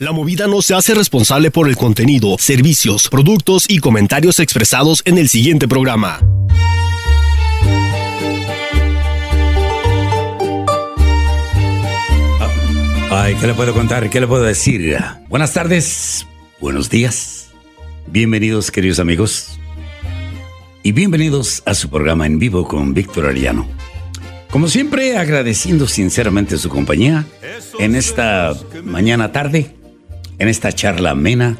La movida no se hace responsable por el contenido, servicios, productos y comentarios expresados en el siguiente programa. Ay, ¿qué le puedo contar? ¿Qué le puedo decir? Buenas tardes, buenos días. Bienvenidos, queridos amigos. Y bienvenidos a su programa en vivo con Víctor Ariano. Como siempre, agradeciendo sinceramente su compañía en esta mañana tarde, en esta charla amena,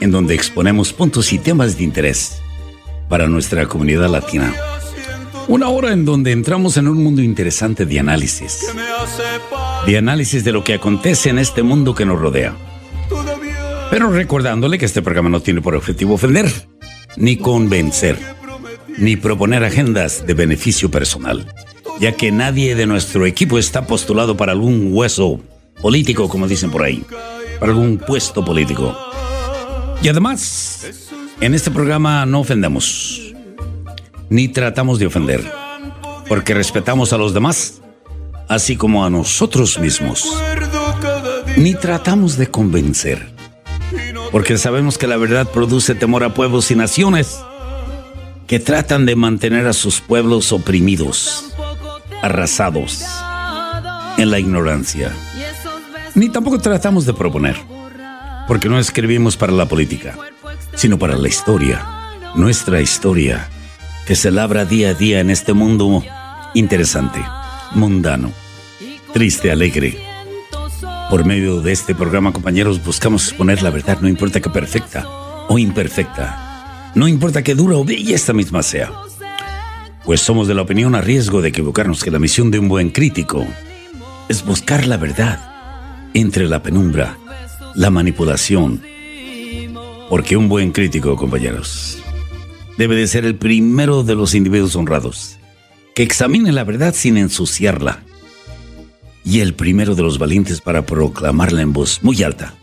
en donde exponemos puntos y temas de interés para nuestra comunidad latina. Una hora en donde entramos en un mundo interesante de análisis. De análisis de lo que acontece en este mundo que nos rodea. Pero recordándole que este programa no tiene por objetivo ofender, ni convencer, ni proponer agendas de beneficio personal, ya que nadie de nuestro equipo está postulado para algún hueso político, como dicen por ahí, para algún puesto político. Y además, en este programa no ofendemos ni tratamos de ofender, porque respetamos a los demás, así como a nosotros mismos. Ni tratamos de convencer, porque sabemos que la verdad produce temor a pueblos y naciones que tratan de mantener a sus pueblos oprimidos, arrasados, en la ignorancia. Ni tampoco tratamos de proponer, porque no escribimos para la política, sino para la historia, nuestra historia que se labra día a día en este mundo interesante, mundano, triste, alegre. Por medio de este programa, compañeros, buscamos exponer la verdad, no importa que perfecta o imperfecta, no importa que dura o bella esta misma sea. Pues somos de la opinión a riesgo de equivocarnos que la misión de un buen crítico es buscar la verdad entre la penumbra, la manipulación. Porque un buen crítico, compañeros, debe de ser el primero de los individuos honrados, que examine la verdad sin ensuciarla, y el primero de los valientes para proclamarla en voz muy alta.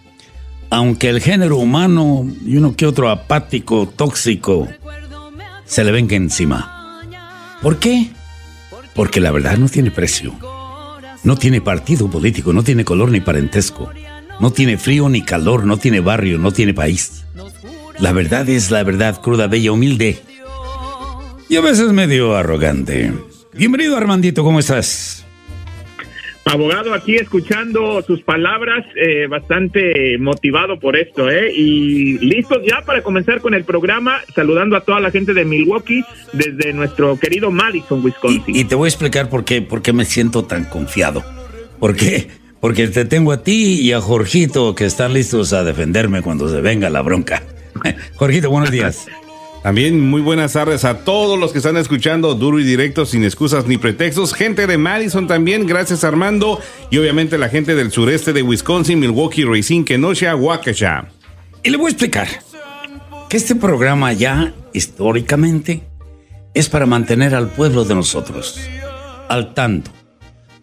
Aunque el género humano y uno que otro apático, tóxico, se le venga encima. ¿Por qué? Porque la verdad no tiene precio. No tiene partido político, no tiene color ni parentesco. No tiene frío ni calor, no tiene barrio, no tiene país. La verdad es la verdad cruda, bella, humilde. Y a veces medio arrogante. Bienvenido Armandito, ¿cómo estás? Abogado, aquí escuchando sus palabras, eh, bastante motivado por esto, ¿eh? Y listos ya para comenzar con el programa, saludando a toda la gente de Milwaukee desde nuestro querido Madison, Wisconsin. Y, te voy a explicar por qué, por qué me siento tan confiado. ¿Por qué? Porque te tengo a ti y a Jorgito que están listos a defenderme cuando se venga la bronca. Jorgito, buenos días. También muy buenas tardes a todos los que están escuchando duro y directo, sin excusas ni pretextos. Gente de Madison también, gracias Armando. Y obviamente la gente del sureste de Wisconsin, Milwaukee, Racine, Kenosha, Waukesha. Y le voy a explicar que este programa ya históricamente es para mantener al pueblo de nosotros al tanto,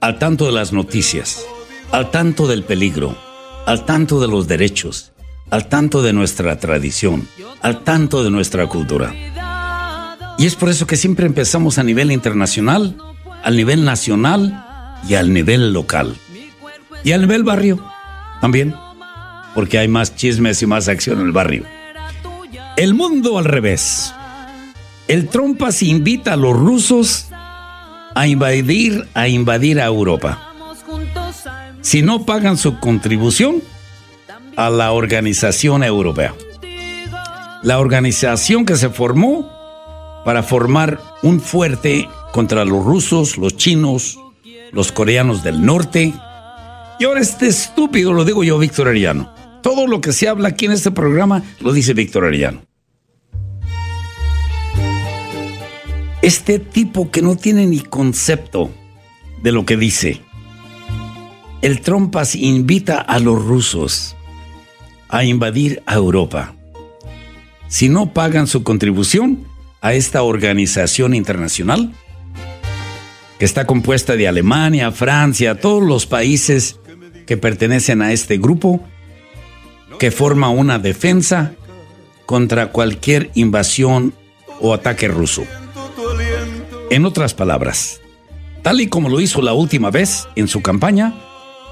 al tanto de las noticias, al tanto del peligro, al tanto de los derechos al tanto de nuestra tradición, al tanto de nuestra cultura. Y es por eso que siempre empezamos a nivel internacional, al nivel nacional y al nivel local. Y al nivel barrio también, porque hay más chismes y más acción en el barrio. El mundo al revés. El Trompas invita a los rusos a invadir, a invadir a Europa. Si no pagan su contribución, a la Organización Europea. La organización que se formó para formar un fuerte contra los rusos, los chinos, los coreanos del norte. Y ahora este estúpido lo digo yo, Víctor Ariano. Todo lo que se habla aquí en este programa lo dice Víctor Ariano. Este tipo que no tiene ni concepto de lo que dice. El Trompas invita a los rusos a invadir a Europa. Si no pagan su contribución a esta organización internacional, que está compuesta de Alemania, Francia, todos los países que pertenecen a este grupo, que forma una defensa contra cualquier invasión o ataque ruso. En otras palabras, tal y como lo hizo la última vez en su campaña,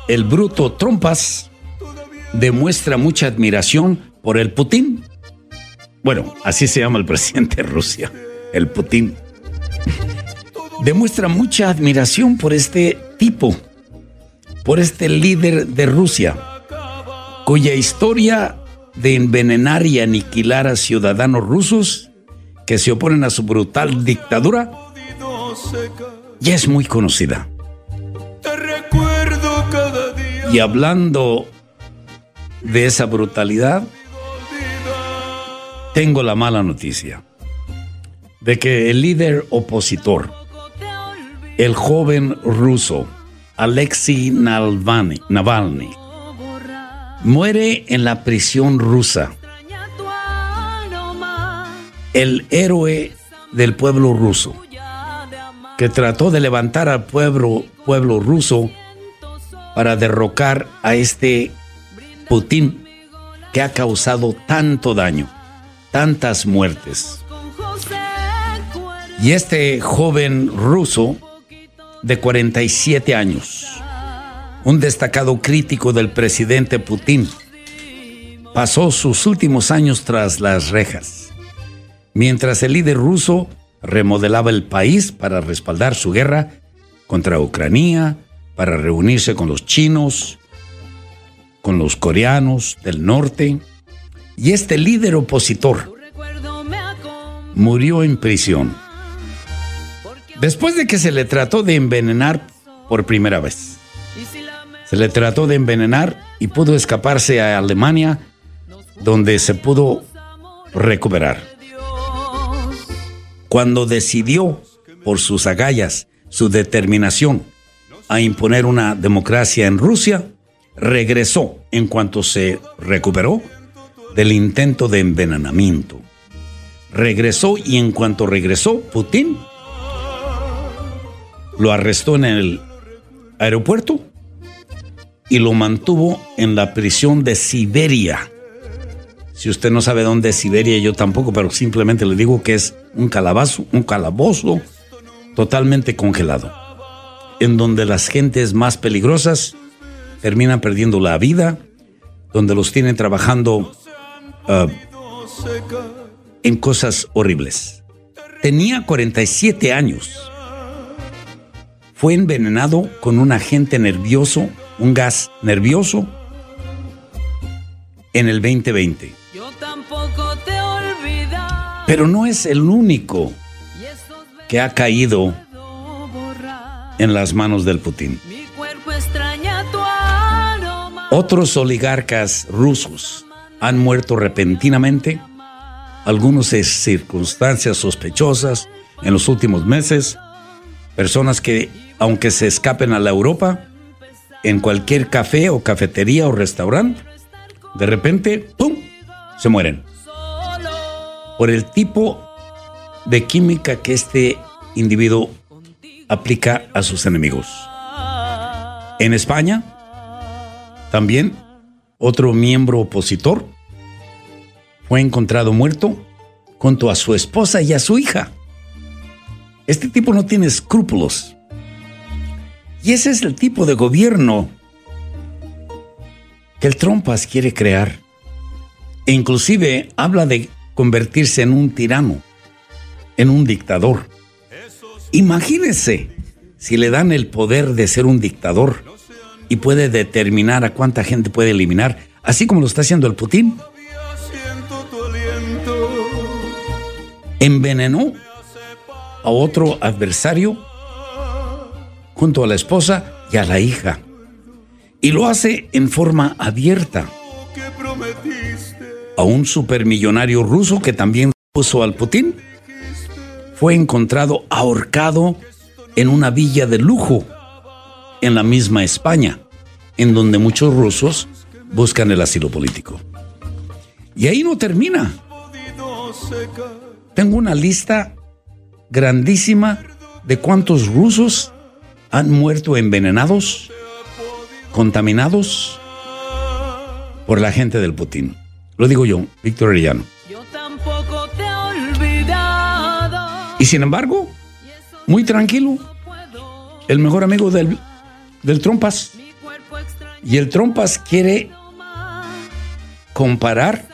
el bruto Trompas demuestra mucha admiración por el Putin. Bueno, así se llama el presidente de Rusia, el Putin. Demuestra mucha admiración por este tipo, por este líder de Rusia, cuya historia de envenenar y aniquilar a ciudadanos rusos que se oponen a su brutal dictadura ya es muy conocida. Y hablando de esa brutalidad, tengo la mala noticia de que el líder opositor, el joven ruso Alexei Navalny, muere en la prisión rusa. El héroe del pueblo ruso, que trató de levantar al pueblo ruso para derrocar a este Putin que ha causado tanto daño, tantas muertes. Y este joven ruso de 47 años, un destacado crítico del presidente Putin, pasó sus últimos años tras las rejas, mientras el líder ruso remodelaba el país para respaldar su guerra contra Ucrania, para reunirse con los chinos, con los coreanos del norte, y este líder opositor murió en prisión después de que se le trató de envenenar por primera vez. Se le trató de envenenar y pudo escaparse a Alemania, donde se pudo recuperar. Cuando decidió, por sus agallas, su determinación a imponer una democracia en Rusia, regresó en cuanto se recuperó del intento de envenenamiento. Regresó y en cuanto regresó, Putin lo arrestó en el aeropuerto y lo mantuvo en la prisión de Siberia. Si usted no sabe dónde es Siberia, yo tampoco, pero simplemente le digo que es un calabazo, un calabozo totalmente congelado, en donde las gentes más peligrosas terminan perdiendo la vida, donde los tienen trabajando uh, en cosas horribles. Tenía 47 años fue envenenado con un agente nervioso, un gas nervioso, en el 2020. Pero no es el único que ha caído en las manos del Putin. Otros oligarcas rusos han muerto repentinamente, algunos en circunstancias sospechosas en los últimos meses, personas que aunque se escapen a la Europa, en cualquier café o cafetería o restaurante, de repente, ¡pum!, se mueren. Por el tipo de química que este individuo aplica a sus enemigos. En España, también otro miembro opositor fue encontrado muerto junto a su esposa y a su hija. Este tipo no tiene escrúpulos. Y ese es el tipo de gobierno que el Trumpas quiere crear. E inclusive habla de convertirse en un tirano, en un dictador. Imagínense si le dan el poder de ser un dictador y puede determinar a cuánta gente puede eliminar, así como lo está haciendo el Putin. Envenenó a otro adversario junto a la esposa y a la hija. Y lo hace en forma abierta. A un supermillonario ruso que también puso al Putin fue encontrado ahorcado en una villa de lujo en la misma España, en donde muchos rusos buscan el asilo político. Y ahí no termina. Tengo una lista grandísima de cuántos rusos han muerto envenenados, contaminados por la gente del Putin. Lo digo yo, Víctor Arellano. Y sin embargo, muy tranquilo, el mejor amigo del, del Trompas. Y el Trompas quiere comparar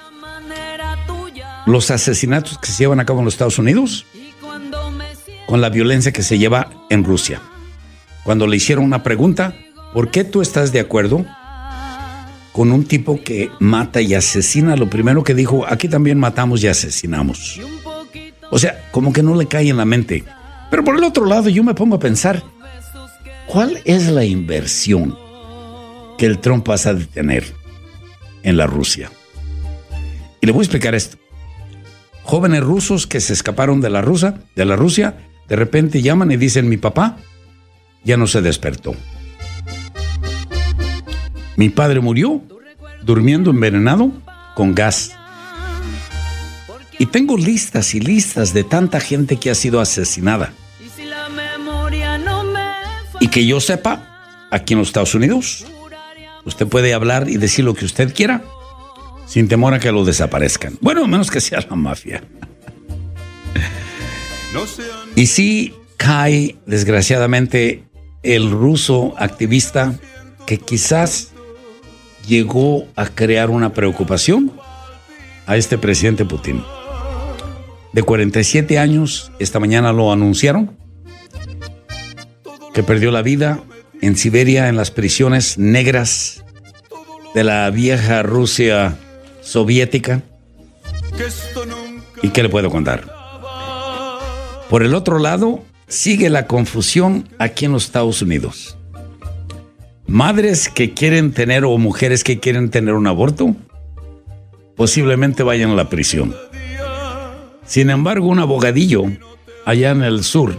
los asesinatos que se llevan a cabo en los Estados Unidos con la violencia que se lleva en Rusia. Cuando le hicieron una pregunta, ¿por qué tú estás de acuerdo con un tipo que mata y asesina? Lo primero que dijo, aquí también matamos y asesinamos. O sea, como que no le cae en la mente. Pero por el otro lado, yo me pongo a pensar, ¿cuál es la inversión que el Trump pasa a tener en la Rusia? Y le voy a explicar esto. Jóvenes rusos que se escaparon de la Rusia, de la Rusia, de repente llaman y dicen, "Mi papá ya no se despertó. Mi padre murió durmiendo envenenado con gas." Y tengo listas y listas de tanta gente que ha sido asesinada. Que yo sepa, aquí en los Estados Unidos, usted puede hablar y decir lo que usted quiera sin temor a que lo desaparezcan. Bueno, menos que sea la mafia. Y sí cae, desgraciadamente, el ruso activista que quizás llegó a crear una preocupación a este presidente Putin. De 47 años, esta mañana lo anunciaron, que perdió la vida en Siberia en las prisiones negras de la vieja Rusia soviética. ¿Y qué le puedo contar? Por el otro lado, sigue la confusión aquí en los Estados Unidos. Madres que quieren tener o mujeres que quieren tener un aborto, posiblemente vayan a la prisión. Sin embargo, un abogadillo allá en el sur,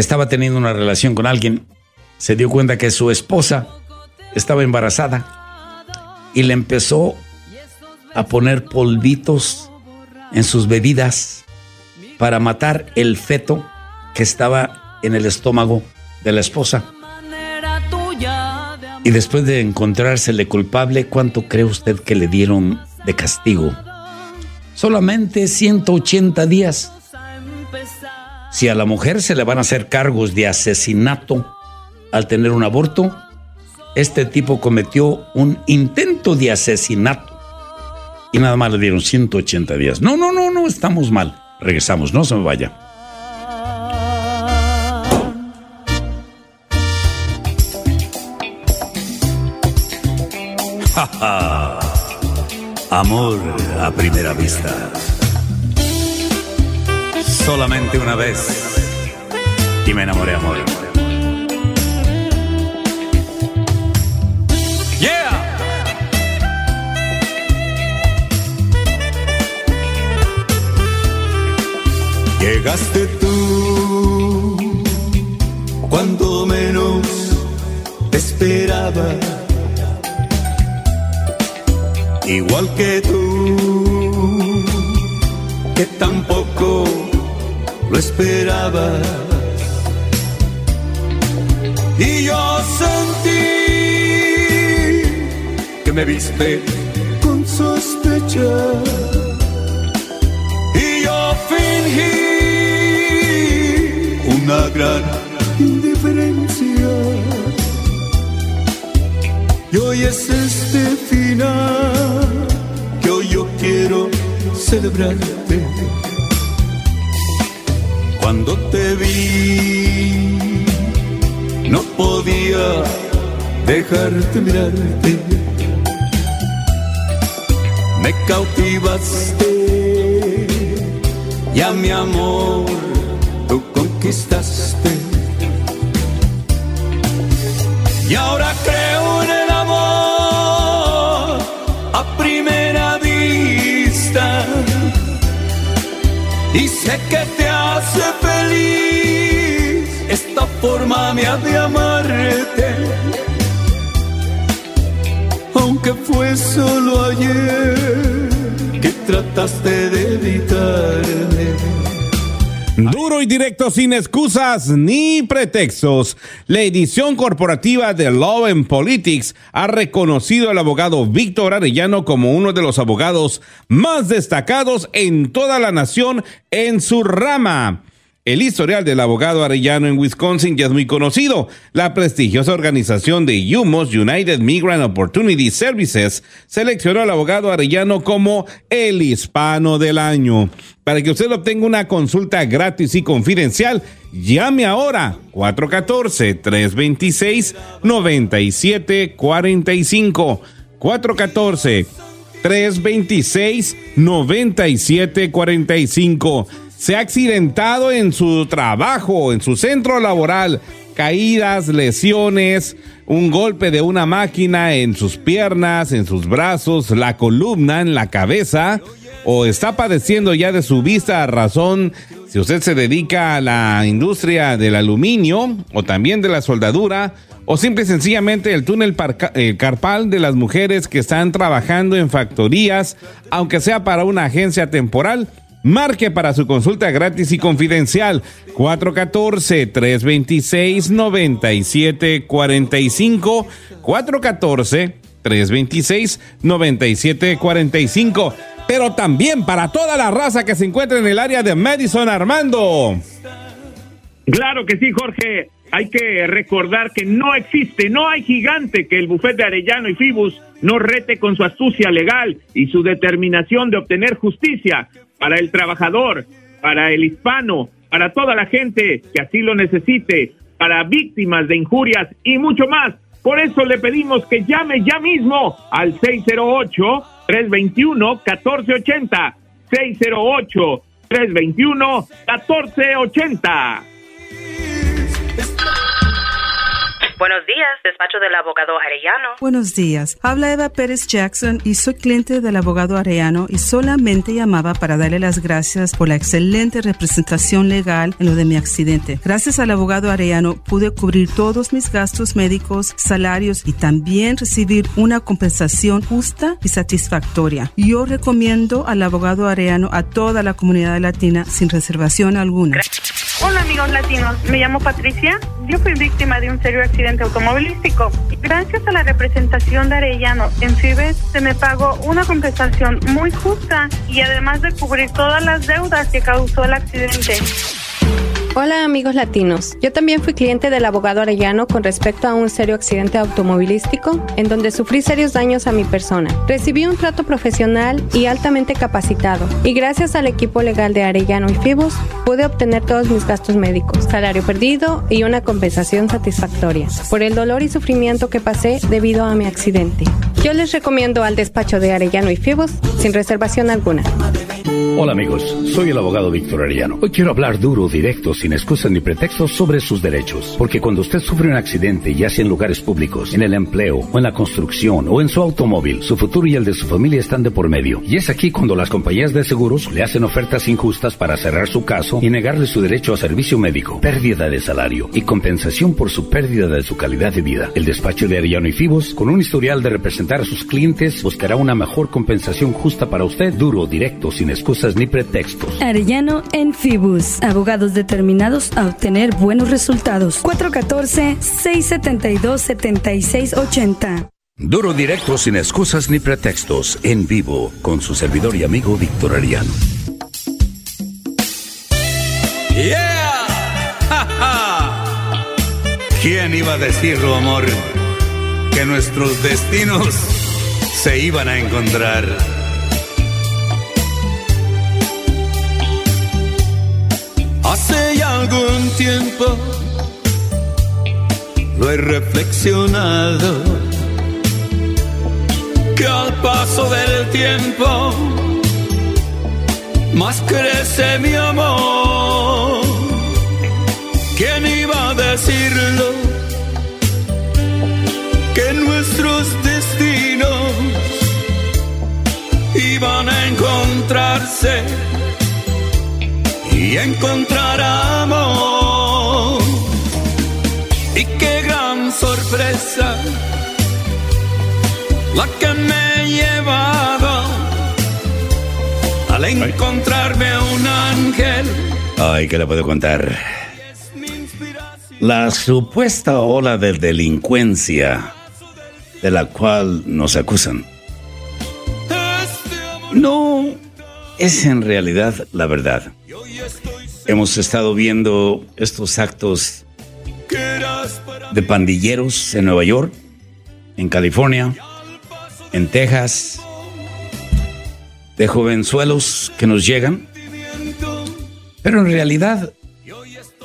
estaba teniendo una relación con alguien, se dio cuenta que su esposa estaba embarazada y le empezó a poner polvitos en sus bebidas para matar el feto que estaba en el estómago de la esposa. Y después de encontrársele culpable, ¿cuánto cree usted que le dieron de castigo? Solamente 180 días. Si a la mujer se le van a hacer cargos de asesinato al tener un aborto, este tipo cometió un intento de asesinato. Y nada más le dieron 180 días. No, no, no, no, estamos mal. Regresamos, no se me vaya. Amor a primera vista. Solamente una vez. Y me enamoré, amor. Llegaste tú cuando menos esperaba, igual que tú, que tampoco lo esperaba. Y yo sentí que me viste con sospecha. Y yo fingí una gran indiferencia. Y hoy es este final que hoy yo quiero celebrarte. Cuando te vi, no podía dejarte mirarte. Me cautivaste, ya mi amor tú conquistaste. Sé que te hace feliz esta forma mía de amarte. Aunque fue solo ayer que trataste de evitarme. Duro y directo sin excusas ni pretextos. La edición corporativa de Law and Politics ha reconocido al abogado Víctor Arellano como uno de los abogados más destacados en toda la nación en su rama. El historial del abogado Arellano en Wisconsin ya es muy conocido. La prestigiosa organización de UMOS United Migrant Opportunity Services seleccionó al abogado Arellano como el hispano del año. Para que usted obtenga una consulta gratis y confidencial, llame ahora 414-326-9745. 414-326-9745 se ha accidentado en su trabajo, en su centro laboral, caídas, lesiones, un golpe de una máquina en sus piernas, en sus brazos, la columna, en la cabeza, o está padeciendo ya de su vista a razón. Si usted se dedica a la industria del aluminio o también de la soldadura, o simple y sencillamente el túnel carpal de las mujeres que están trabajando en factorías, aunque sea para una agencia temporal, Marque para su consulta gratis y confidencial 414-326-9745. 414-326-9745. Pero también para toda la raza que se encuentra en el área de Madison, Armando. Claro que sí, Jorge. Hay que recordar que no existe, no hay gigante que el bufete de Arellano y Fibus no rete con su astucia legal y su determinación de obtener justicia para el trabajador, para el hispano, para toda la gente que así lo necesite, para víctimas de injurias y mucho más. Por eso le pedimos que llame ya mismo al 608-321-1480. 608-321-1480. Buenos días, despacho del abogado Arellano. Buenos días. Habla Eva Pérez Jackson y soy cliente del abogado Arellano y solamente llamaba para darle las gracias por la excelente representación legal en lo de mi accidente. Gracias al abogado Arellano pude cubrir todos mis gastos médicos, salarios y también recibir una compensación justa y satisfactoria. Yo recomiendo al abogado Arellano a toda la comunidad latina sin reservación alguna. Hola amigos latinos, me llamo Patricia. Yo fui víctima de un serio accidente automovilístico. Gracias a la representación de Arellano en Fibes se me pagó una compensación muy justa y además de cubrir todas las deudas que causó el accidente. Hola amigos latinos, yo también fui cliente del abogado Arellano con respecto a un serio accidente automovilístico en donde sufrí serios daños a mi persona. Recibí un trato profesional y altamente capacitado y gracias al equipo legal de Arellano y Fibos pude obtener todos mis gastos médicos, salario perdido y una compensación satisfactoria por el dolor y sufrimiento que pasé debido a mi accidente. Yo les recomiendo al despacho de Arellano y Fibos sin reservación alguna. Hola amigos, soy el abogado Víctor Arellano. Hoy quiero hablar duro, directo, sin excusas ni pretextos sobre sus derechos. Porque cuando usted sufre un accidente, ya sea en lugares públicos, en el empleo, o en la construcción, o en su automóvil, su futuro y el de su familia están de por medio. Y es aquí cuando las compañías de seguros le hacen ofertas injustas para cerrar su caso y negarle su derecho a servicio médico, pérdida de salario y compensación por su pérdida de su calidad de vida. El despacho de Arellano y Fibos, con un historial de representar a sus clientes, buscará una mejor compensación justa para usted, duro, directo, sin excusas ni pretextos. Arellano en Fibus, abogados determinados a obtener buenos resultados. 414-672-7680. Duro, directo, sin excusas ni pretextos, en vivo, con su servidor y amigo Víctor Arellano. ¡Yeah! ¡Ja, ja! ¿Quién iba a decirlo, amor? Que nuestros destinos se iban a encontrar. Hace ya algún tiempo lo he reflexionado que al paso del tiempo más crece mi amor. ¿Quién iba a decirlo? Que nuestros destinos iban a encontrarse y encontrar amor. Y qué gran sorpresa la que me he llevado al encontrarme un ángel. Ay, ¿qué le puedo contar? La supuesta ola de delincuencia de la cual nos acusan. No es en realidad la verdad. Hemos estado viendo estos actos de pandilleros en Nueva York, en California, en Texas, de jovenzuelos que nos llegan, pero en realidad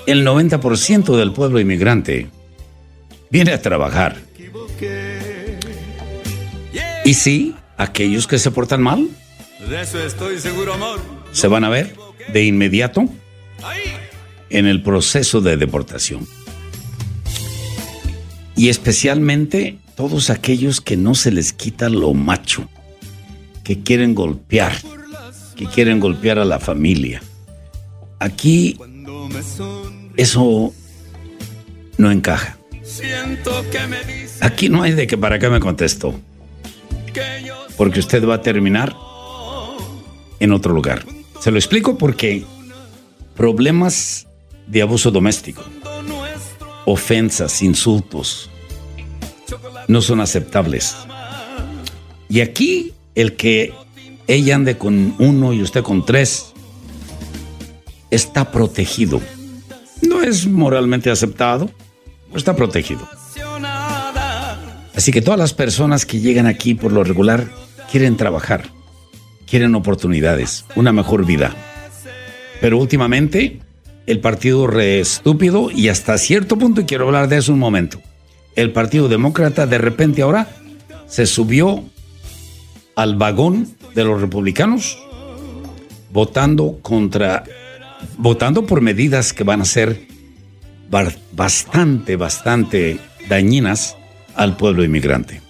el 90% del pueblo inmigrante viene a trabajar. Y sí, aquellos que se portan mal, se van a ver de inmediato en el proceso de deportación. Y especialmente todos aquellos que no se les quita lo macho, que quieren golpear, que quieren golpear a la familia. Aquí eso no encaja. Aquí no hay de que para qué me contestó. Porque usted va a terminar en otro lugar. Se lo explico porque problemas de abuso doméstico, ofensas, insultos, no son aceptables. Y aquí el que ella ande con uno y usted con tres está protegido. No es moralmente aceptado, está protegido. Así que todas las personas que llegan aquí por lo regular quieren trabajar, quieren oportunidades, una mejor vida. Pero últimamente el partido re estúpido y hasta cierto punto, y quiero hablar de eso un momento, el Partido Demócrata de repente ahora se subió al vagón de los republicanos votando contra votando por medidas que van a ser bastante bastante dañinas al pueblo inmigrante.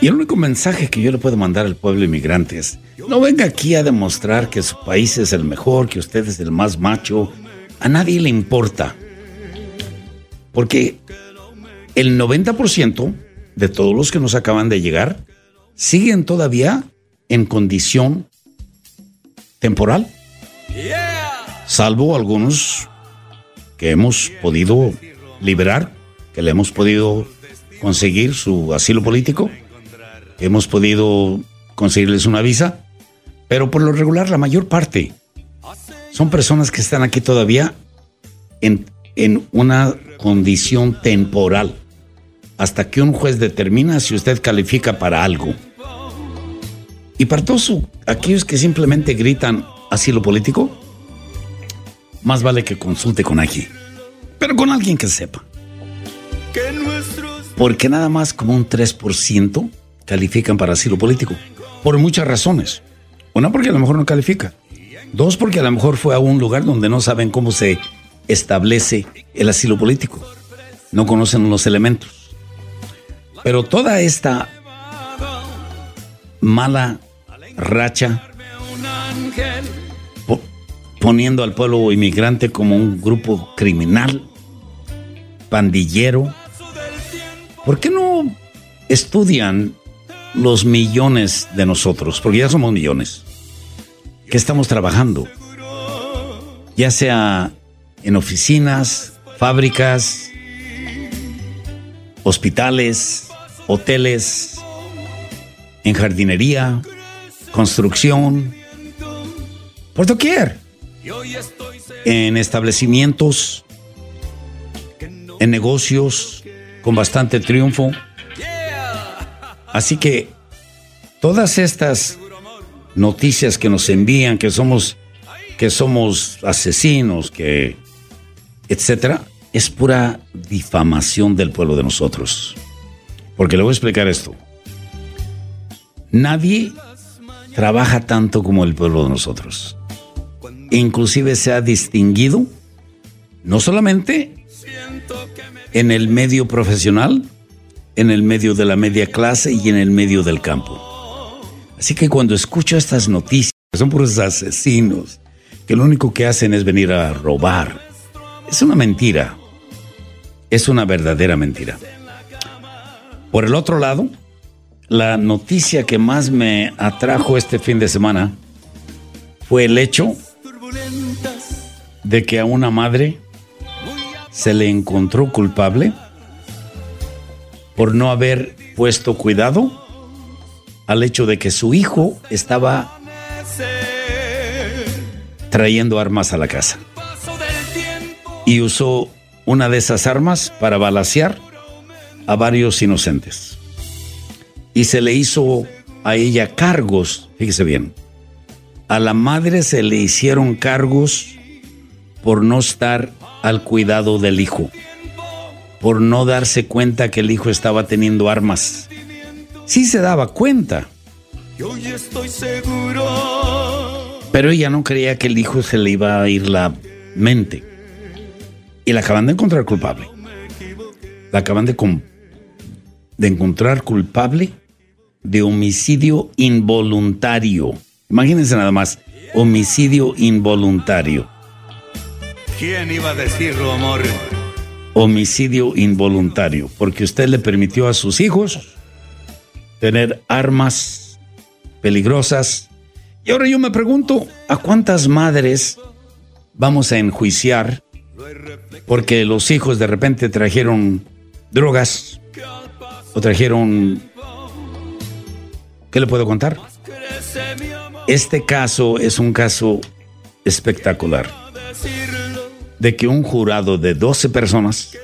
Y el único mensaje que yo le puedo mandar al pueblo inmigrante es, no venga aquí a demostrar que su país es el mejor, que usted es el más macho. A nadie le importa. Porque el 90% de todos los que nos acaban de llegar siguen todavía en condición temporal. Salvo algunos que hemos podido liberar, que le hemos podido conseguir su asilo político, hemos podido conseguirles una visa, pero por lo regular la mayor parte son personas que están aquí todavía en, en una condición temporal hasta que un juez determina si usted califica para algo. Y para todos aquellos que simplemente gritan asilo político, más vale que consulte con alguien, pero con alguien que sepa. Porque nada más como un 3% califican para asilo político, por muchas razones. Una, porque a lo mejor no califica. Dos, porque a lo mejor fue a un lugar donde no saben cómo se establece el asilo político. No conocen los elementos. Pero toda esta mala racha, poniendo al pueblo inmigrante como un grupo criminal, pandillero, ¿por qué no estudian los millones de nosotros? Porque ya somos millones, que estamos trabajando, ya sea en oficinas, fábricas, hospitales, hoteles, en jardinería, construcción, por doquier, en establecimientos, en negocios con bastante triunfo. Así que todas estas noticias que nos envían que somos que somos asesinos, que etcétera, es pura difamación del pueblo de nosotros. Porque le voy a explicar esto. Nadie trabaja tanto como el pueblo de nosotros. Inclusive se ha distinguido no solamente en el medio profesional, en el medio de la media clase y en el medio del campo. Así que cuando escucho estas noticias, son puros asesinos, que lo único que hacen es venir a robar, es una mentira. Es una verdadera mentira. Por el otro lado, la noticia que más me atrajo este fin de semana fue el hecho de que a una madre se le encontró culpable por no haber puesto cuidado al hecho de que su hijo estaba trayendo armas a la casa. Y usó una de esas armas para balasear a varios inocentes. Y se le hizo a ella cargos, fíjese bien, a la madre se le hicieron cargos por no estar al cuidado del hijo, por no darse cuenta que el hijo estaba teniendo armas. Sí se daba cuenta. Pero ella no creía que el hijo se le iba a ir la mente. Y la acaban de encontrar culpable. La acaban de, de encontrar culpable de homicidio involuntario. Imagínense nada más, homicidio involuntario. ¿Quién iba a decirlo, amor? Homicidio involuntario, porque usted le permitió a sus hijos tener armas peligrosas. Y ahora yo me pregunto, ¿a cuántas madres vamos a enjuiciar porque los hijos de repente trajeron drogas o trajeron... ¿Qué le puedo contar? Este caso es un caso espectacular de que un jurado de 12 personas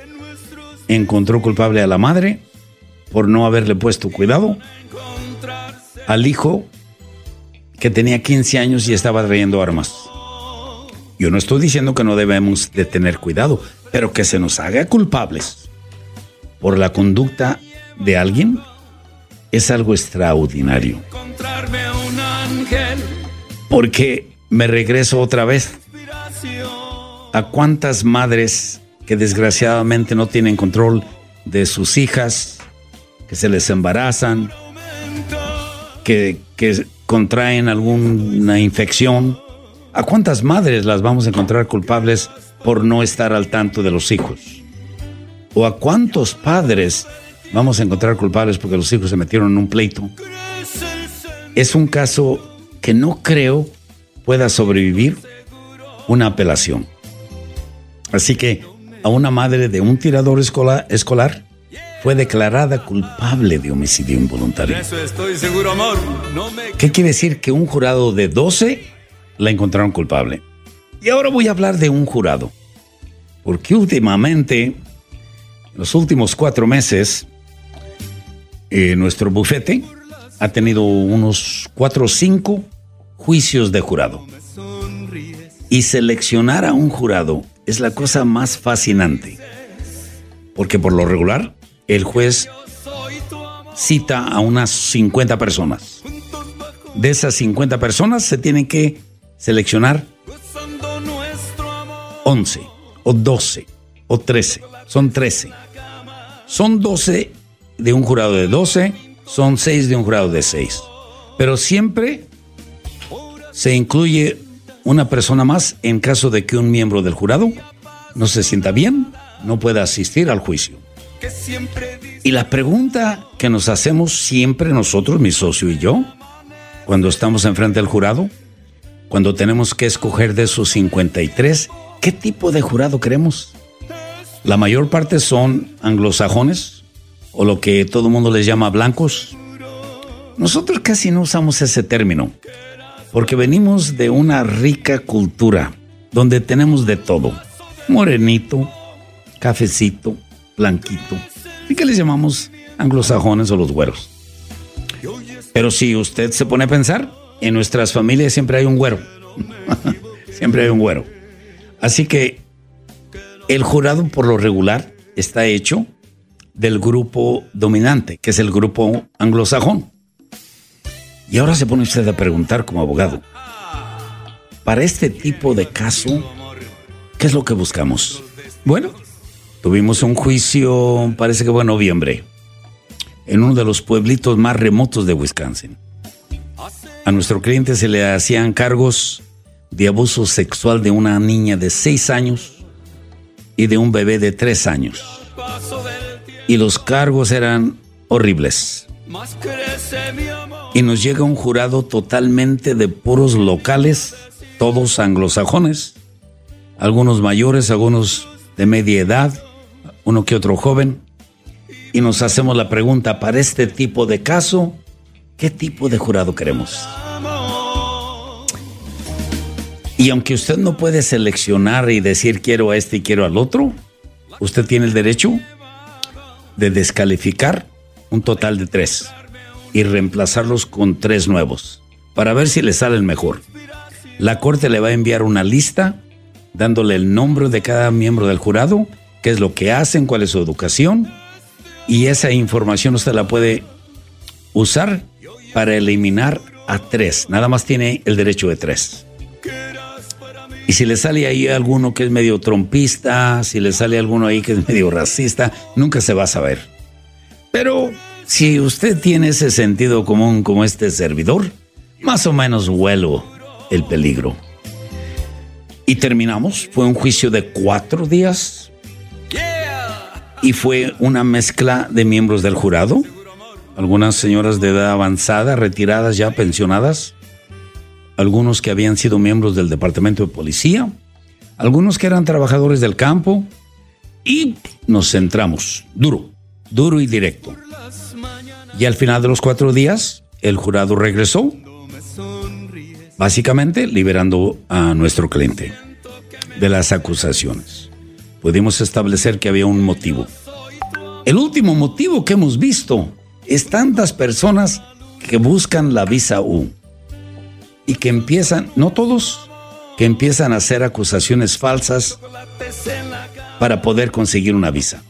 encontró culpable a la madre por no haberle puesto cuidado al hijo que tenía 15 años y estaba trayendo armas. Yo no estoy diciendo que no debemos de tener cuidado, pero que se nos haga culpables por la conducta de alguien es algo extraordinario. Porque me regreso otra vez a cuántas madres que desgraciadamente no tienen control de sus hijas, que se les embarazan, que, que contraen alguna infección. ¿A cuántas madres las vamos a encontrar culpables por no estar al tanto de los hijos? ¿O a cuántos padres vamos a encontrar culpables porque los hijos se metieron en un pleito? Es un caso que no creo pueda sobrevivir una apelación. Así que a una madre de un tirador escolar, escolar fue declarada culpable de homicidio involuntario. Eso estoy seguro, amor. No me... ¿Qué quiere decir? Que un jurado de 12 la encontraron culpable. Y ahora voy a hablar de un jurado. Porque últimamente, en los últimos cuatro meses, eh, nuestro bufete ha tenido unos cuatro o cinco juicios de jurado. Y seleccionar a un jurado es la cosa más fascinante. Porque por lo regular, el juez cita a unas 50 personas. De esas 50 personas se tienen que seleccionar 11 o 12 o 13. Son 13. Son 12 de un jurado de 12, son 6 de un jurado de 6. Pero siempre se incluye una persona más en caso de que un miembro del jurado no se sienta bien, no pueda asistir al juicio. Y la pregunta que nos hacemos siempre nosotros, mi socio y yo, cuando estamos enfrente del jurado, cuando tenemos que escoger de esos 53, ¿qué tipo de jurado queremos? La mayor parte son anglosajones, o lo que todo el mundo les llama blancos. Nosotros casi no usamos ese término, porque venimos de una rica cultura donde tenemos de todo. Morenito, cafecito, blanquito. ¿Y qué les llamamos anglosajones o los güeros? Pero si usted se pone a pensar, en nuestras familias siempre hay un güero. siempre hay un güero. Así que el jurado por lo regular está hecho del grupo dominante, que es el grupo anglosajón. Y ahora se pone usted a preguntar como abogado, para este tipo de caso, ¿qué es lo que buscamos? Bueno, tuvimos un juicio, parece que fue en noviembre, en uno de los pueblitos más remotos de Wisconsin. A nuestro cliente se le hacían cargos de abuso sexual de una niña de 6 años y de un bebé de 3 años. Y los cargos eran horribles y nos llega un jurado totalmente de puros locales, todos anglosajones, algunos mayores, algunos de media edad, uno que otro joven, y nos hacemos la pregunta, para este tipo de caso, ¿qué tipo de jurado queremos? Y aunque usted no puede seleccionar y decir quiero a este y quiero al otro, usted tiene el derecho de descalificar un total de tres y reemplazarlos con tres nuevos para ver si le sale el mejor. La corte le va a enviar una lista dándole el nombre de cada miembro del jurado, qué es lo que hacen, cuál es su educación y esa información usted la puede usar para eliminar a tres. Nada más tiene el derecho de tres. Y si le sale ahí alguno que es medio trompista, si le sale alguno ahí que es medio racista, nunca se va a saber. Pero si usted tiene ese sentido común como este servidor, más o menos huelo el peligro. Y terminamos. Fue un juicio de cuatro días. Y fue una mezcla de miembros del jurado. Algunas señoras de edad avanzada, retiradas ya, pensionadas algunos que habían sido miembros del departamento de policía, algunos que eran trabajadores del campo, y nos centramos duro, duro y directo. Y al final de los cuatro días, el jurado regresó, básicamente liberando a nuestro cliente de las acusaciones. Pudimos establecer que había un motivo. El último motivo que hemos visto es tantas personas que buscan la visa U y que empiezan, no todos, que empiezan a hacer acusaciones falsas para poder conseguir una visa.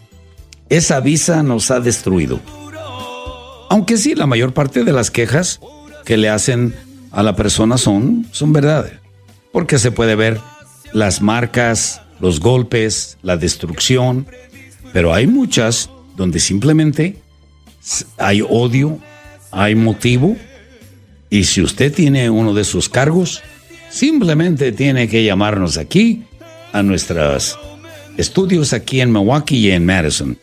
Esa visa nos ha destruido. Aunque sí, la mayor parte de las quejas que le hacen a la persona son, son verdad. Porque se puede ver las marcas, los golpes, la destrucción. Pero hay muchas donde simplemente hay odio, hay motivo y si usted tiene uno de sus cargos, simplemente tiene que llamarnos aquí a nuestros estudios aquí en Milwaukee y en Madison.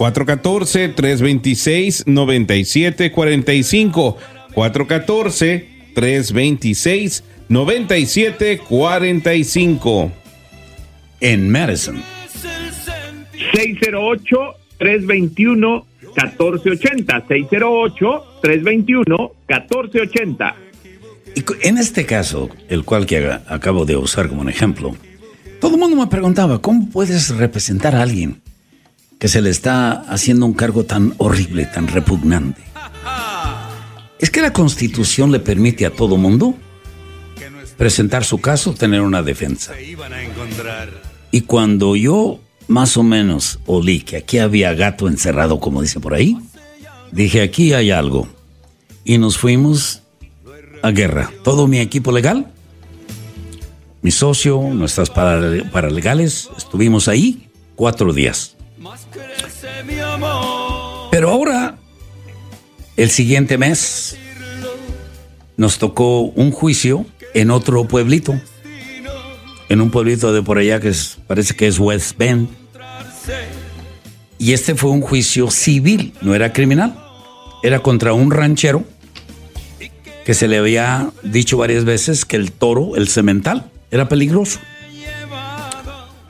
414-326-9745. 414-326-9745. En Madison. 608-321. 1480 608 321 1480 y en este caso, el cual que acabo de usar como un ejemplo, todo el mundo me preguntaba, ¿cómo puedes representar a alguien que se le está haciendo un cargo tan horrible, tan repugnante? Es que la constitución le permite a todo mundo presentar su caso, tener una defensa. Y cuando yo más o menos olí que aquí había gato encerrado, como dice por ahí, dije, aquí hay algo. Y nos fuimos a guerra. Todo mi equipo legal, mi socio, nuestras paralegales, estuvimos ahí cuatro días. Pero ahora, el siguiente mes, nos tocó un juicio en otro pueblito, en un pueblito de por allá que parece que es West Bend. Y este fue un juicio civil, no era criminal. Era contra un ranchero que se le había dicho varias veces que el toro, el cemental, era peligroso.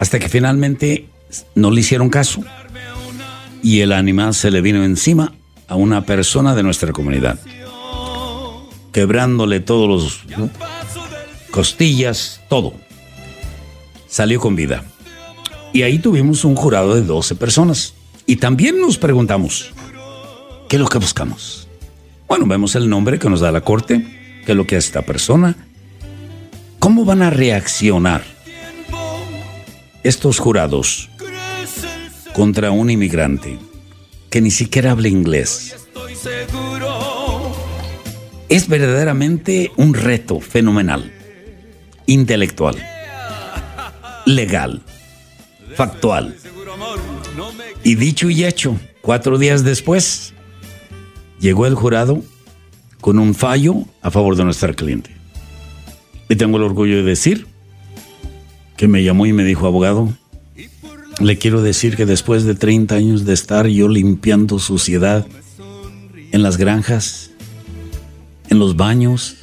Hasta que finalmente no le hicieron caso y el animal se le vino encima a una persona de nuestra comunidad, quebrándole todos los costillas, todo. Salió con vida. Y ahí tuvimos un jurado de 12 personas. Y también nos preguntamos, ¿qué es lo que buscamos? Bueno, vemos el nombre que nos da la corte, qué es lo que hace esta persona. ¿Cómo van a reaccionar estos jurados contra un inmigrante que ni siquiera habla inglés? Es verdaderamente un reto fenomenal, intelectual, legal factual. Y dicho y hecho, cuatro días después, llegó el jurado con un fallo a favor de nuestra cliente. Y tengo el orgullo de decir que me llamó y me dijo, abogado, le quiero decir que después de 30 años de estar yo limpiando suciedad en las granjas, en los baños,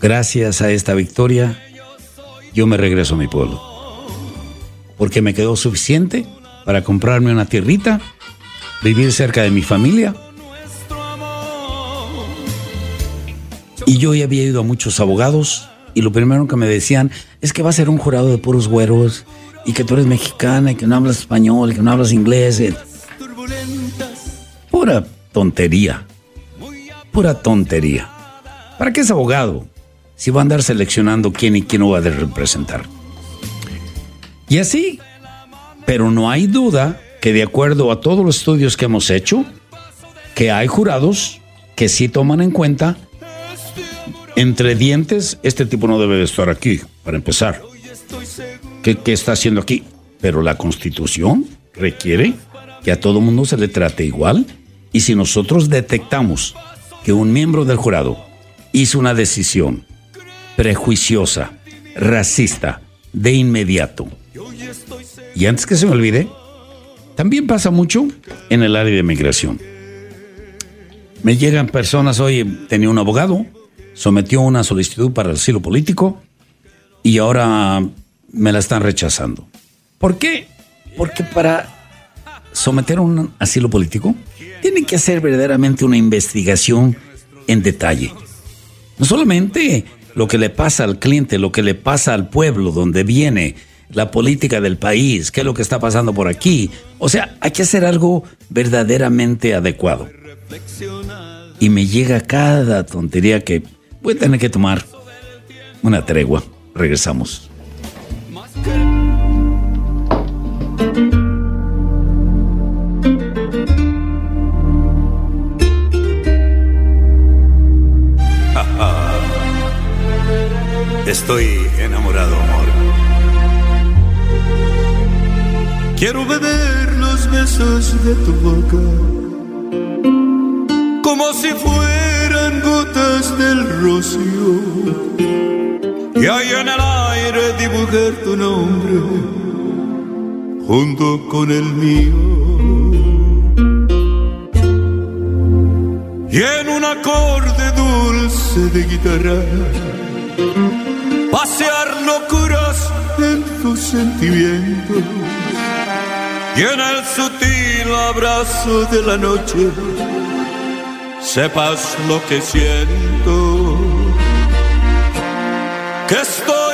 gracias a esta victoria, yo me regreso a mi pueblo porque me quedó suficiente para comprarme una tierrita, vivir cerca de mi familia. Y yo ya había ido a muchos abogados y lo primero que me decían es que va a ser un jurado de puros güeros y que tú eres mexicana y que no hablas español y que no hablas inglés. eh. Pura tontería. Pura tontería. ¿Para qué es abogado? Si va a andar seleccionando quién y quién no va a representar. Y así, pero no hay duda que de acuerdo a todos los estudios que hemos hecho, que hay jurados que sí toman en cuenta entre dientes, este tipo no debe de estar aquí, para empezar. ¿Qué, está haciendo aquí? Pero la constitución requiere que a todo mundo se le trate igual y si nosotros detectamos que un miembro del jurado hizo una decisión prejuiciosa, racista, de inmediato, y antes que se me olvide, también pasa mucho en el área de migración. Me llegan personas, oye, tenía un abogado, sometió una solicitud para el asilo político y ahora me la están rechazando. ¿Por qué? Porque para someter un asilo político tienen que hacer verdaderamente una investigación en detalle. No solamente lo que le pasa al cliente, lo que le pasa al pueblo donde viene, la política del país, qué es lo que está pasando por aquí. O sea, hay que hacer algo verdaderamente adecuado. Y me llega cada tontería que voy a tener que tomar una tregua. Regresamos. Estoy enamorado, amor. Quiero beber los besos de tu boca como si fueran gotas del rocío y ahí en el aire dibujar tu nombre junto con el mío. Y en un acorde dulce de guitarra pasear locuras en tus sentimientos y en el sutil abrazo de la noche sepas lo que siento que estoy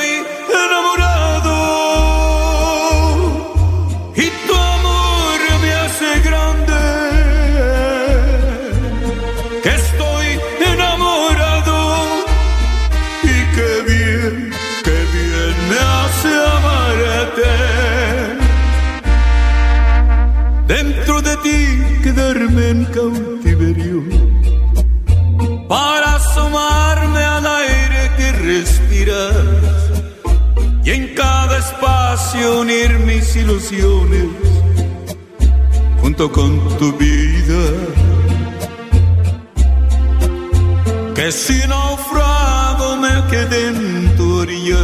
unir mis ilusiones junto con tu vida. Que si naufrago me quede en tu orilla,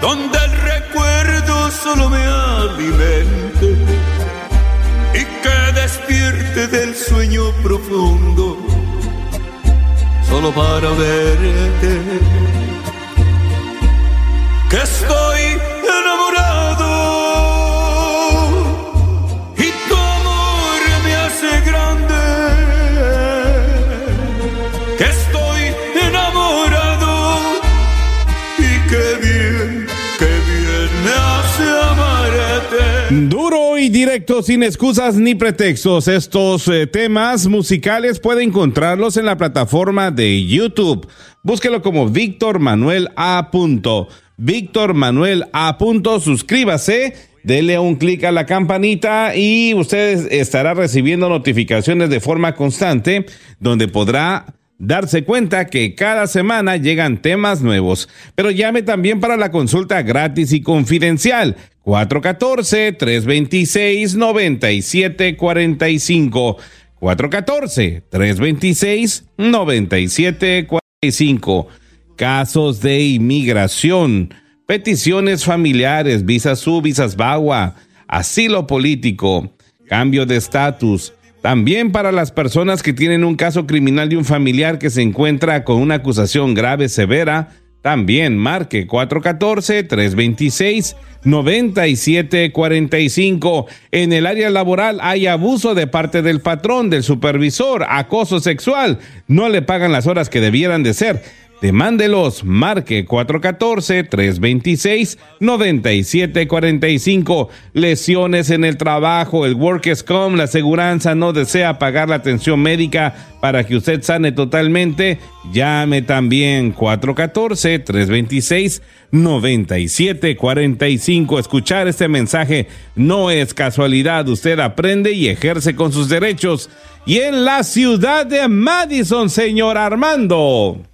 donde el recuerdo solo me alimente y que despierte del sueño profundo, solo para verte, estoy enamorado. Y tu amor me hace grande estoy enamorado y qué bien, qué bien me hace amarte. Duro y directo, sin excusas ni pretextos. Estos eh, temas musicales puede encontrarlos en la plataforma de YouTube. Búsquelo como Víctor Manuel A. Víctor Manuel A. Punto. Suscríbase. Dele un clic a la campanita y usted estará recibiendo notificaciones de forma constante donde podrá darse cuenta que cada semana llegan temas nuevos. Pero llame también para la consulta gratis y confidencial 414-326-9745. 414-326-9745. Casos de inmigración, peticiones familiares, visas U, visas BAGUA, asilo político, cambio de estatus. También para las personas que tienen un caso criminal de un familiar que se encuentra con una acusación grave, severa, También marque 414-326-9745. En el área laboral hay abuso de parte del patrón, del supervisor, acoso sexual. No le pagan las horas que debieran de ser. Demándelos, marque 414-326-9745. Lesiones en el trabajo, el Workers Com, la aseguranza no desea pagar la atención médica para que usted sane totalmente. Llame también 414-326-9745. Escuchar este mensaje no es casualidad. Usted aprende y ejerce con sus derechos. Y en la ciudad de Madison, señor Armando.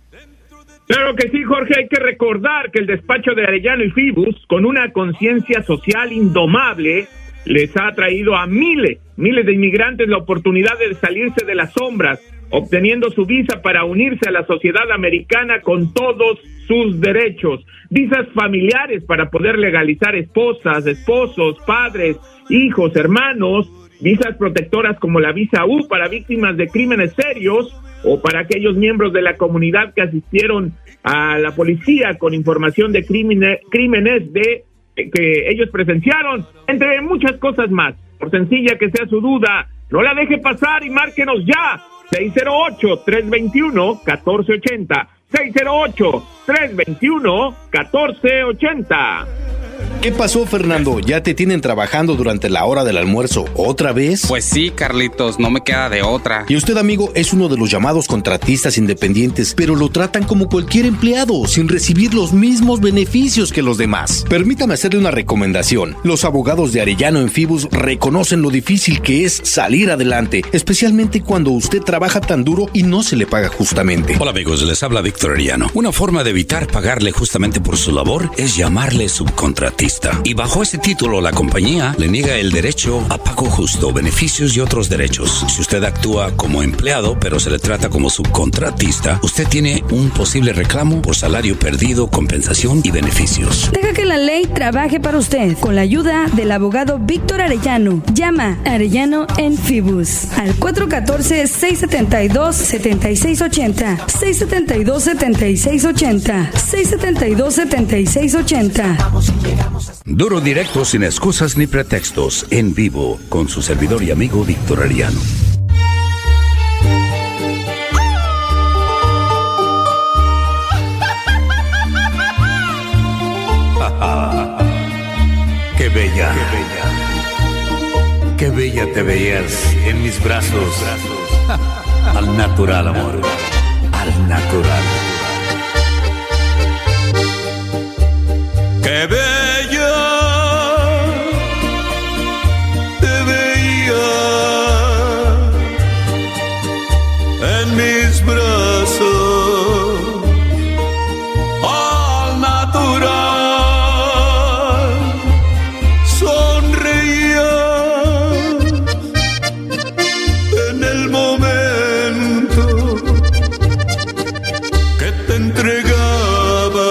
Claro que sí, Jorge, hay que recordar que el despacho de Arellano y Fibus, con una conciencia social indomable, les ha traído a miles, miles de inmigrantes la oportunidad de salirse de las sombras, obteniendo su visa para unirse a la sociedad americana con todos sus derechos, visas familiares para poder legalizar esposas, esposos, padres, hijos, hermanos, visas protectoras como la visa U para víctimas de crímenes serios, o para aquellos miembros de la comunidad que asistieron a la policía con información de crímenes, crímenes de que ellos presenciaron, entre muchas cosas más. Por sencilla que sea su duda, no la deje pasar y márquenos ya. 608-321-1480. 608-321-1480. ¿Qué pasó, Fernando? ¿Ya te tienen trabajando durante la hora del almuerzo otra vez? Pues sí, Carlitos, no me queda de otra. Y usted, amigo, es uno de los llamados contratistas independientes, pero lo tratan como cualquier empleado, sin recibir los mismos beneficios que los demás. Permítame hacerle una recomendación. Los abogados de Arellano en Fibus reconocen lo difícil que es salir adelante, especialmente cuando usted trabaja tan duro y no se le paga justamente. Hola amigos, les habla Víctor Arellano. Una forma de evitar pagarle justamente por su labor es llamarle subcontratista. Y bajo ese título la compañía le niega el derecho a pago justo, beneficios y otros derechos. Si usted actúa como empleado pero se le trata como subcontratista, usted tiene un posible reclamo por salario perdido, compensación y beneficios. Deja que la ley trabaje para usted con la ayuda del abogado Víctor Arellano. Llama Arellano en Fibus al 414-672-7680. 672-7680. 672-7680. Duro directo sin excusas ni pretextos, en vivo, con su servidor y amigo Víctor Ariano. Qué bella, qué bella, qué bella te veías en mis brazos. Al natural, amor, al natural. Entregabas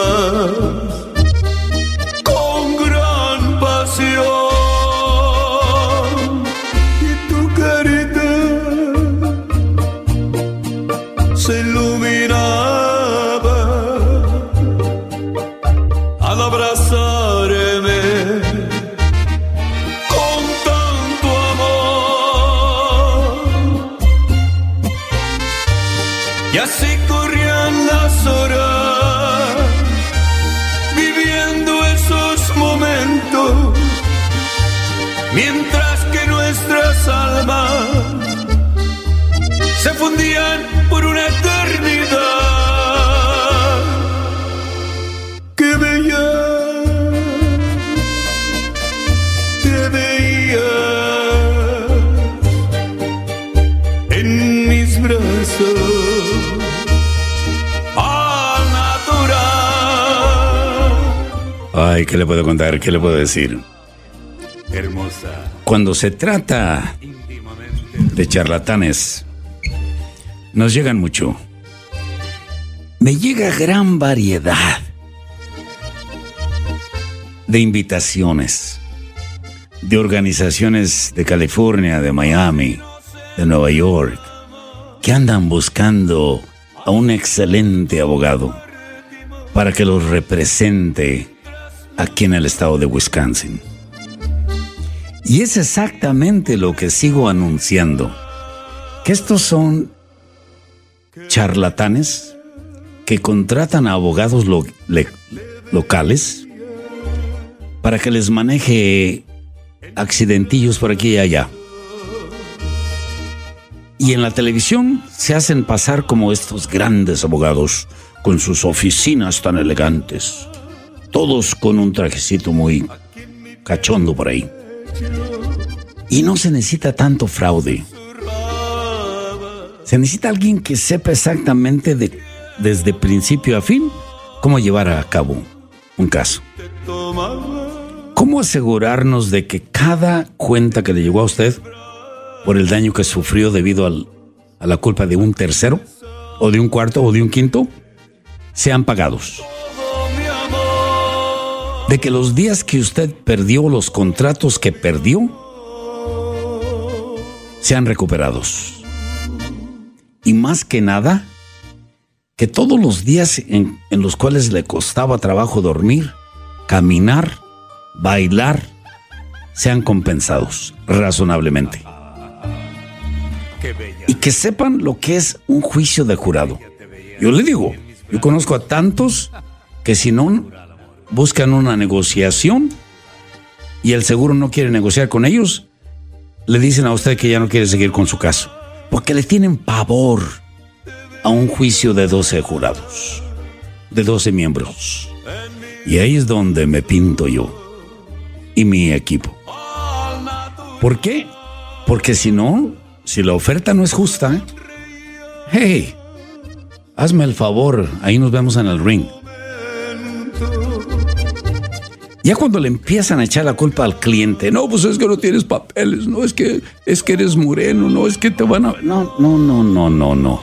contar? ¿Qué le puedo decir? Hermosa. Cuando se trata de charlatanes, nos llegan mucho. Me llega gran variedad de invitaciones de organizaciones de California, de Miami, de Nueva York, que andan buscando a un excelente abogado para que los represente aquí en el estado de Wisconsin. Y es exactamente lo que sigo anunciando, que estos son charlatanes que contratan a abogados lo- le- locales para que les maneje accidentillos por aquí y allá. Y en la televisión se hacen pasar como estos grandes abogados con sus oficinas tan elegantes, todos con un trajecito muy cachondo por ahí. Y no se necesita tanto fraude. Se necesita alguien que sepa exactamente de, desde principio a fin cómo llevar a cabo un caso. ¿Cómo asegurarnos de que cada cuenta que le llegó a usted por el daño que sufrió debido al- a la culpa de un tercero, o de un cuarto, o de un quinto, sean pagados? De que los días que usted perdió, los contratos que perdió, sean recuperados. Y más que nada, que todos los días en, los cuales le costaba trabajo dormir, caminar, bailar, sean compensados razonablemente. Y que sepan lo que es un juicio de jurado. Yo le digo, yo conozco a tantos que si no buscan una negociación y el seguro no quiere negociar con ellos, le dicen a usted que ya no quiere seguir con su caso. Porque le tienen pavor a un juicio de 12 jurados, de 12 miembros. Y ahí es donde me pinto yo y mi equipo. ¿Por qué? Porque si no, si la oferta no es justa, hey, hazme el favor, ahí nos vemos en el ring. Ya cuando le empiezan a echar la culpa al cliente, no, pues es que no tienes papeles, no es que es que eres moreno, no es que te van a no, no, no, no, no, no.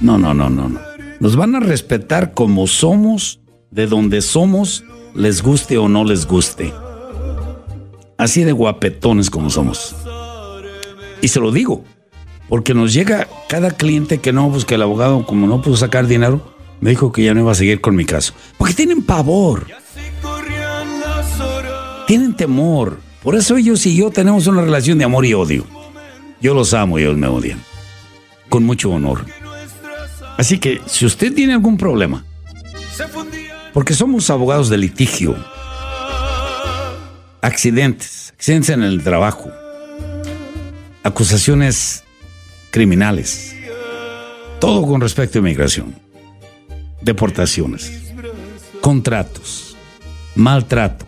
No, no, no, no, no. Nos van a respetar como somos, de donde somos, les guste o no les guste. Así de guapetones como somos. Y se lo digo, porque nos llega cada cliente que no, pues que el abogado, como no pudo sacar dinero, me dijo que ya no iba a seguir con mi caso. Porque tienen pavor. Tienen temor. Por eso ellos y yo tenemos una relación de amor y odio. Yo los amo y ellos me odian. Con mucho honor. Así que si usted tiene algún problema, porque somos abogados de litigio, accidentes, accidentes en el trabajo, acusaciones criminales, todo con respecto a inmigración, deportaciones, contratos, maltrato,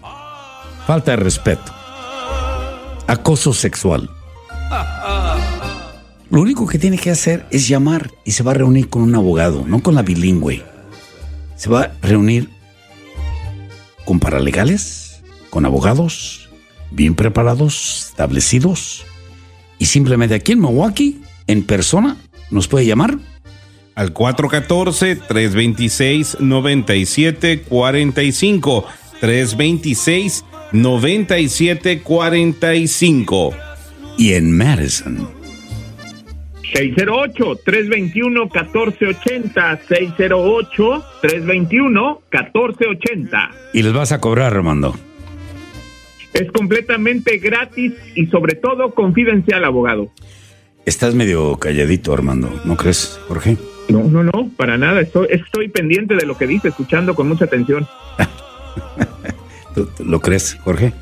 falta de respeto, acoso sexual. Lo único que tiene que hacer es llamar y se va a reunir con un abogado, no con la bilingüe. Se va a reunir con paralegales, con abogados bien preparados, establecidos, y simplemente aquí en Milwaukee, en persona, nos puede llamar Al 414-326-9745. 326-9745. y en Madison. 608-321-1480. 608-321-1480. Y les vas a cobrar, Armando. Es completamente gratis y sobre todo confidencial, abogado. Estás medio calladito, Armando, ¿no crees, Jorge? No, no, no, para nada. Estoy, estoy pendiente de lo que dice, escuchando con mucha atención. ¿Tú- tú ¿Lo crees, Jorge?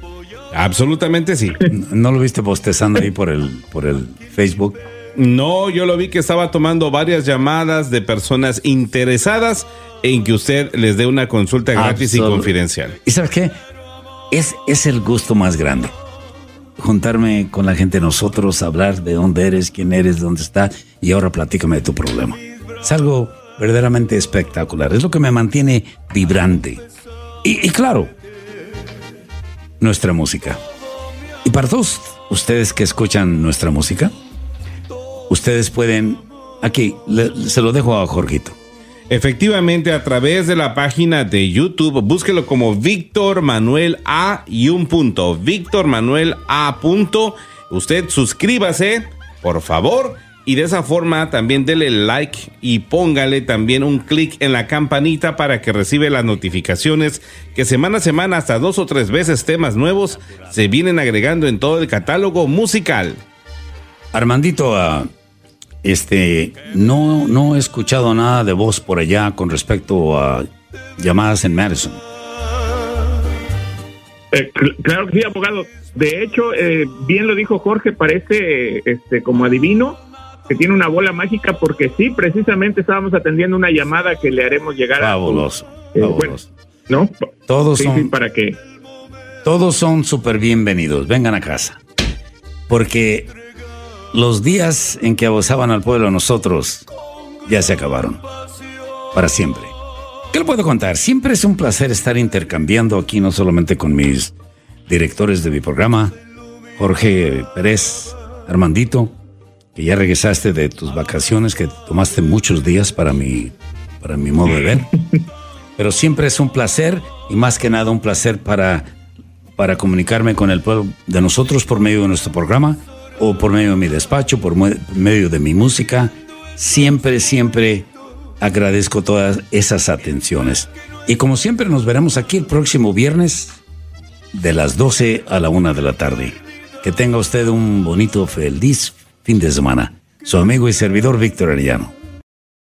Absolutamente sí. ¿No lo viste bostezando ahí por el, por el Facebook? No, yo lo vi que estaba tomando varias llamadas de personas interesadas en que usted les dé una consulta gratis y confidencial. ¿Y sabes qué? Es, es el gusto más grande. Juntarme con la gente, nosotros, hablar de dónde eres, quién eres, dónde estás, y ahora platícame de tu problema. Es algo verdaderamente espectacular. Es lo que me mantiene vibrante. Y, y claro, nuestra música. Y para todos ustedes que escuchan nuestra música, ustedes pueden. Aquí, se lo dejo a Jorgito. Efectivamente, a través de la página de YouTube, búsquelo como Víctor Manuel A y un punto. Víctor Manuel A punto. Usted suscríbase, por favor, y de esa forma también dele like y póngale también un clic en la campanita para que reciba las notificaciones que semana a semana hasta dos o tres veces temas nuevos se vienen agregando en todo el catálogo musical. Armandito, ah, este, no, no he escuchado nada de voz por allá con respecto a llamadas en Madison. Eh, cl- claro que sí, abogado. De hecho, eh, bien lo dijo Jorge, parece este como adivino que tiene una bola mágica porque sí, precisamente estábamos atendiendo una llamada que le haremos llegar Fabuloso, a... eh, bueno, fabuloso. ¿no? Todos Sí, son, sí, para que... todos son súper bienvenidos. Vengan a casa. Porque los días en que abusaban al pueblo a nosotros ya se acabaron. Para siempre. ¿Qué le puedo contar? Siempre es un placer estar intercambiando aquí, no solamente con mis directores de mi programa, Jorge Pérez, Armandito, que ya regresaste de tus vacaciones, que tomaste muchos días para mi, para mi modo de ver. Pero siempre es un placer y más que nada un placer para, para comunicarme con el pueblo de nosotros por medio de nuestro programa o por medio de mi despacho, por medio de mi música. Siempre, siempre agradezco todas esas atenciones. Y como siempre nos veremos aquí el próximo viernes de las 12 a la 1 de la tarde. Que tenga usted un bonito, feliz fin de semana. Su amigo y servidor Víctor Arellano.